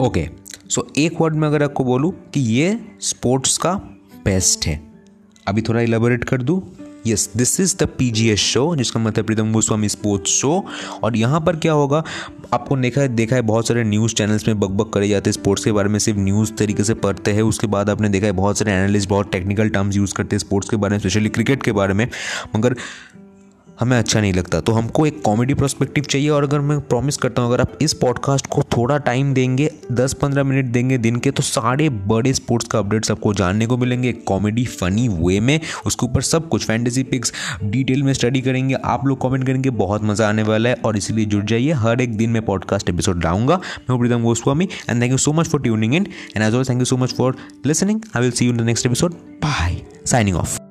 Okay so एक word में अगर आपको बोलूँ कि ये स्पोर्ट्स का बेस्ट है। अभी थोड़ा इलेबोरेट कर दूँ। Yes this is the P G S show जिसका मतलब प्रीतम गोस्वामी स्पोर्ट्स शो और यहाँ पर क्या होगा, आपको देखा है देखा है बहुत सारे न्यूज़ चैनल्स में बकबक करे जाते हैं स्पोर्ट्स के बारे में, सिर्फ़ न्यूज़ तरीके से पढ़ते हैं। उसके बाद आपने देखा है बहुत सारे एनालिस्ट बहुत टेक्निकल टर्म्स यूज़ करते हैं स्पोर्ट्स के बारे में स्पेशली क्रिकेट के बारे में। मगर हमें अच्छा नहीं लगता। तो हमको एक कॉमेडी प्रोस्पेक्टिव चाहिए और अगर मैं प्रॉमिस करता हूँ, अगर आप इस पॉडकास्ट को थोड़ा टाइम देंगे 10-15 मिनट देंगे दिन के तो सारे बड़े स्पोर्ट्स का अपडेट्स आपको जानने को मिलेंगे एक कॉमेडी फनी वे में। उसके ऊपर सब कुछ फैंटेसी पिक्स डिटेल में स्टडी करेंगे, आप लोग कॉमेंट करेंगे, बहुत मज़ा आने वाला है। और इसीलिए जुड़ जाइए, हर एक दिन मैं पॉडकास्ट एपिसोड लाऊँगा। मैं Pritam Goswami and thank you so much for tuning in and as all thank you so much for listening I will see you in the next episode bye signing off